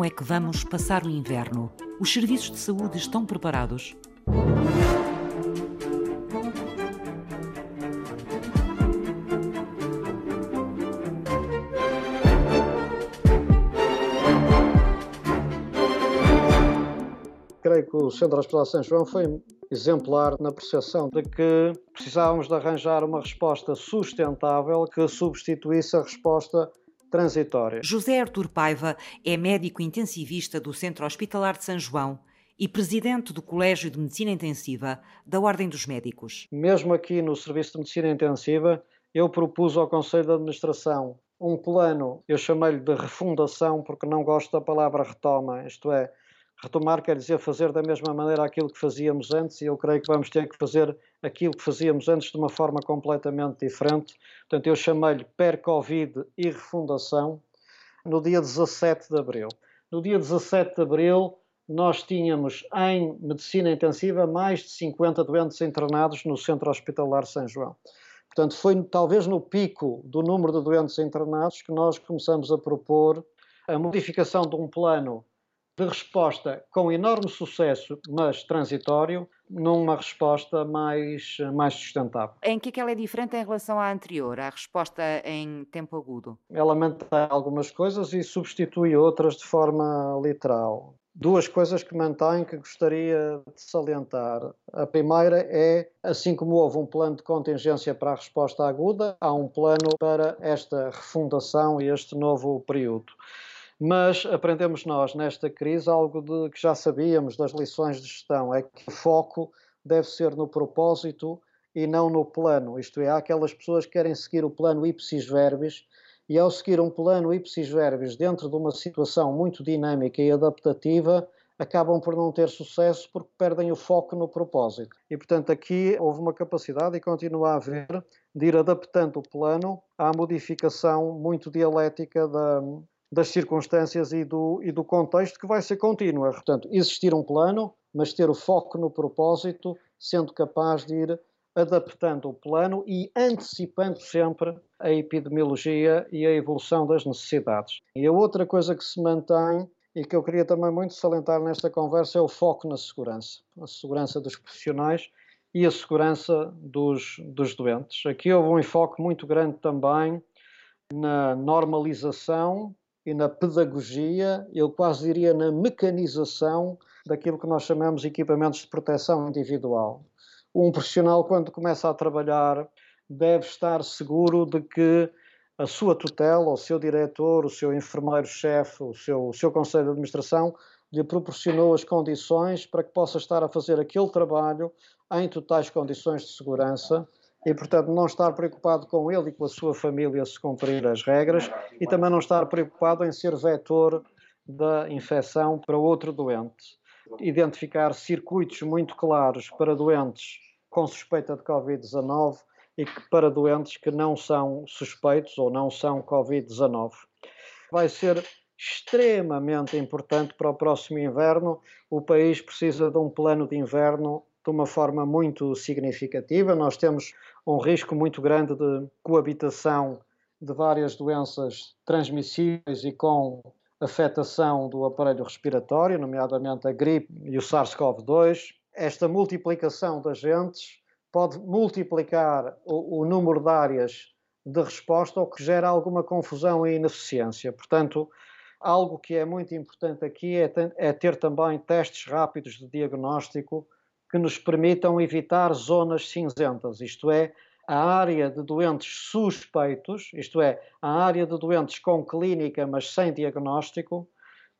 Como é que vamos passar o inverno? Os serviços de saúde estão preparados? creio que o Centro Hospitalar São João foi exemplar na percepção de que precisávamos de arranjar uma resposta sustentável que substituísse a resposta transitória. José Artur Paiva é médico intensivista do Centro Hospitalar de São João e presidente do Colégio de Medicina Intensiva da Ordem dos Médicos. Mesmo aqui no Serviço de Medicina Intensiva, eu propus ao Conselho de Administração um plano, eu chamei-lhe de refundação porque não gosto da palavra retoma, isto é, Retomar quer dizer fazer da mesma maneira aquilo que fazíamos antes, e eu creio que vamos ter que fazer aquilo que fazíamos antes de uma forma completamente diferente. Portanto, eu chamei-lhe PER-Covid e refundação no dia 17 de abril. No dia 17 de abril, nós tínhamos em medicina intensiva mais de 50 doentes internados no Centro Hospitalar São João. Portanto, foi talvez no pico do número de doentes internados que nós começamos a propor a modificação de um plano de resposta com enorme sucesso, mas transitório, numa resposta mais, mais sustentável. Em que é que ela é diferente em relação à anterior, à resposta em tempo agudo? Ela mantém algumas coisas e substitui outras de forma literal. Duas coisas que mantém que gostaria de salientar. A primeira é, assim como houve um plano de contingência para a resposta aguda, há um plano para esta refundação e este novo período. Mas aprendemos nós nesta crise algo de, que já sabíamos das lições de gestão, é que o foco deve ser no propósito e não no plano. Isto é, há aquelas pessoas que querem seguir o plano ipsis verbis e ao seguir um plano ipsis verbis dentro de uma situação muito dinâmica e adaptativa, acabam por não ter sucesso porque perdem o foco no propósito. E, portanto, aqui houve uma capacidade e continua a haver de ir adaptando o plano à modificação muito dialética da, das circunstâncias e do, e do contexto que vai ser contínua. Portanto, existir um plano, mas ter o foco no propósito, sendo capaz de ir adaptando o plano e antecipando sempre a epidemiologia e a evolução das necessidades. E a outra coisa que se mantém e que eu queria também muito salientar nesta conversa é o foco na segurança, a segurança dos profissionais e a segurança dos, dos doentes. Aqui houve um enfoque muito grande também na normalização e na pedagogia, eu quase diria na mecanização daquilo que nós chamamos de equipamentos de proteção individual. Um profissional, quando começa a trabalhar, deve estar seguro de que a sua tutela, o seu diretor, o seu enfermeiro-chefe, o seu, o seu conselho de administração lhe proporcionou as condições para que possa estar a fazer aquele trabalho em totais condições de segurança e, portanto, não estar preocupado com ele e com a sua família se cumprir as regras e também não estar preocupado em ser vetor da infecção para outro doente. Identificar circuitos muito claros para doentes com suspeita de Covid-19 e que para doentes que não são suspeitos ou não são Covid-19. Vai ser extremamente importante para o próximo inverno. O país precisa de um plano de inverno de uma forma muito significativa. Nós temos um risco muito grande de coabitação de várias doenças transmissíveis e com afetação do aparelho respiratório, nomeadamente a gripe e o SARS-CoV-2. Esta multiplicação de agentes pode multiplicar o, o, número de áreas de resposta, o que gera alguma confusão e ineficiência. Portanto, algo que é muito importante aqui é, é ter também testes rápidos de diagnóstico que nos permitam evitar zonas cinzentas, isto é, a área de doentes suspeitos, isto é, a área de doentes com clínica mas sem diagnóstico,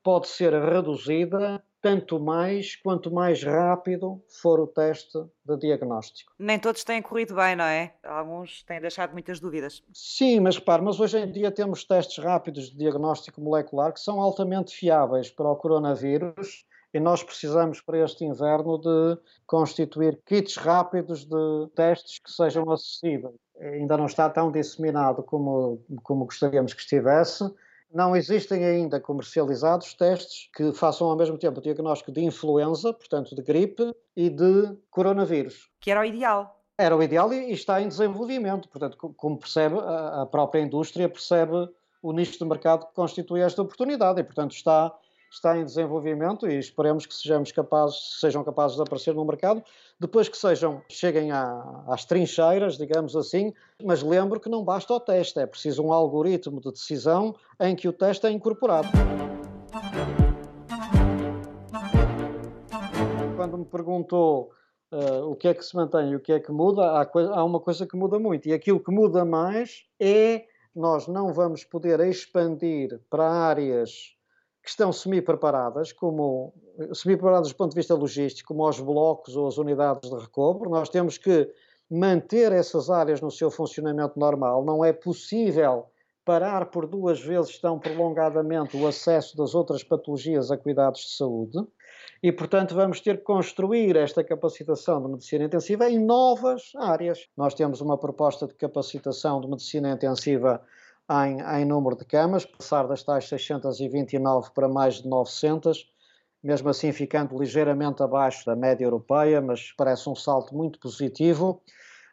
pode ser reduzida tanto mais quanto mais rápido for o teste de diagnóstico. Nem todos têm corrido bem, não é? Alguns têm deixado muitas dúvidas. Sim, mas repare, mas hoje em dia temos testes rápidos de diagnóstico molecular que são altamente fiáveis para o coronavírus e nós precisamos para este inverno de constituir kits rápidos de testes que sejam acessíveis. Ainda não está tão disseminado como, como gostaríamos que estivesse. Não existem ainda comercializados testes que façam ao mesmo tempo o diagnóstico de influenza, portanto de gripe, e de coronavírus. Que era o ideal. Era o ideal e está em desenvolvimento. Portanto, como percebe, a própria indústria percebe o nicho de mercado que constitui esta oportunidade e, portanto, está está em desenvolvimento e esperemos que sejamos capazes, sejam capazes de aparecer no mercado, depois que sejam, cheguem à, às trincheiras, digamos assim, mas lembro que não basta o teste, é preciso um algoritmo de decisão em que o teste é incorporado. Quando me perguntou uh, o que é que se mantém e o que é que muda, há, há uma coisa que muda muito, e aquilo que muda mais é nós não vamos poder expandir para áreas que estão semi-preparadas, como semi-preparadas do ponto de vista logístico, como os blocos ou as unidades de recobro. Nós temos que manter essas áreas no seu funcionamento normal. Não é possível parar por duas vezes tão prolongadamente o acesso das outras patologias a cuidados de saúde. E, portanto, vamos ter que construir esta capacitação de medicina intensiva em novas áreas. Nós temos uma proposta de capacitação de medicina intensiva em, em número de camas, passar das tais 629 para mais de 900, mesmo assim ficando ligeiramente abaixo da média europeia, mas parece um salto muito positivo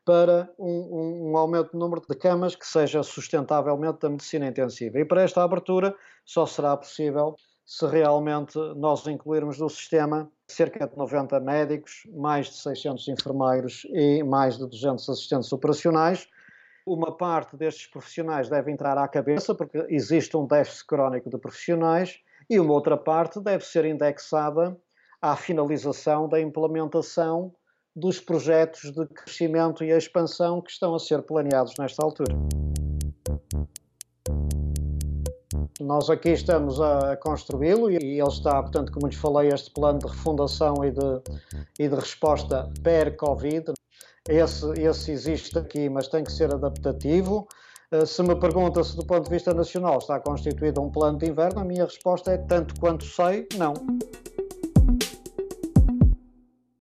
para um, um, um, aumento do número de camas que seja sustentavelmente da medicina intensiva. E para esta abertura só será possível se realmente nós incluirmos no sistema cerca de 90 médicos, mais de 600 enfermeiros e mais de 200 assistentes operacionais, uma parte destes profissionais deve entrar à cabeça, porque existe um déficit crónico de profissionais, e uma outra parte deve ser indexada à finalização da implementação dos projetos de crescimento e expansão que estão a ser planeados nesta altura. Nós aqui estamos a construí-lo e ele está, portanto, como lhes falei, este plano de refundação e de, e de resposta per-Covid. Esse, esse existe aqui, mas tem que ser adaptativo. Eh, se me pergunta se, do ponto de vista nacional, está constituído um plano de inverno, a minha resposta é: tanto quanto sei, não.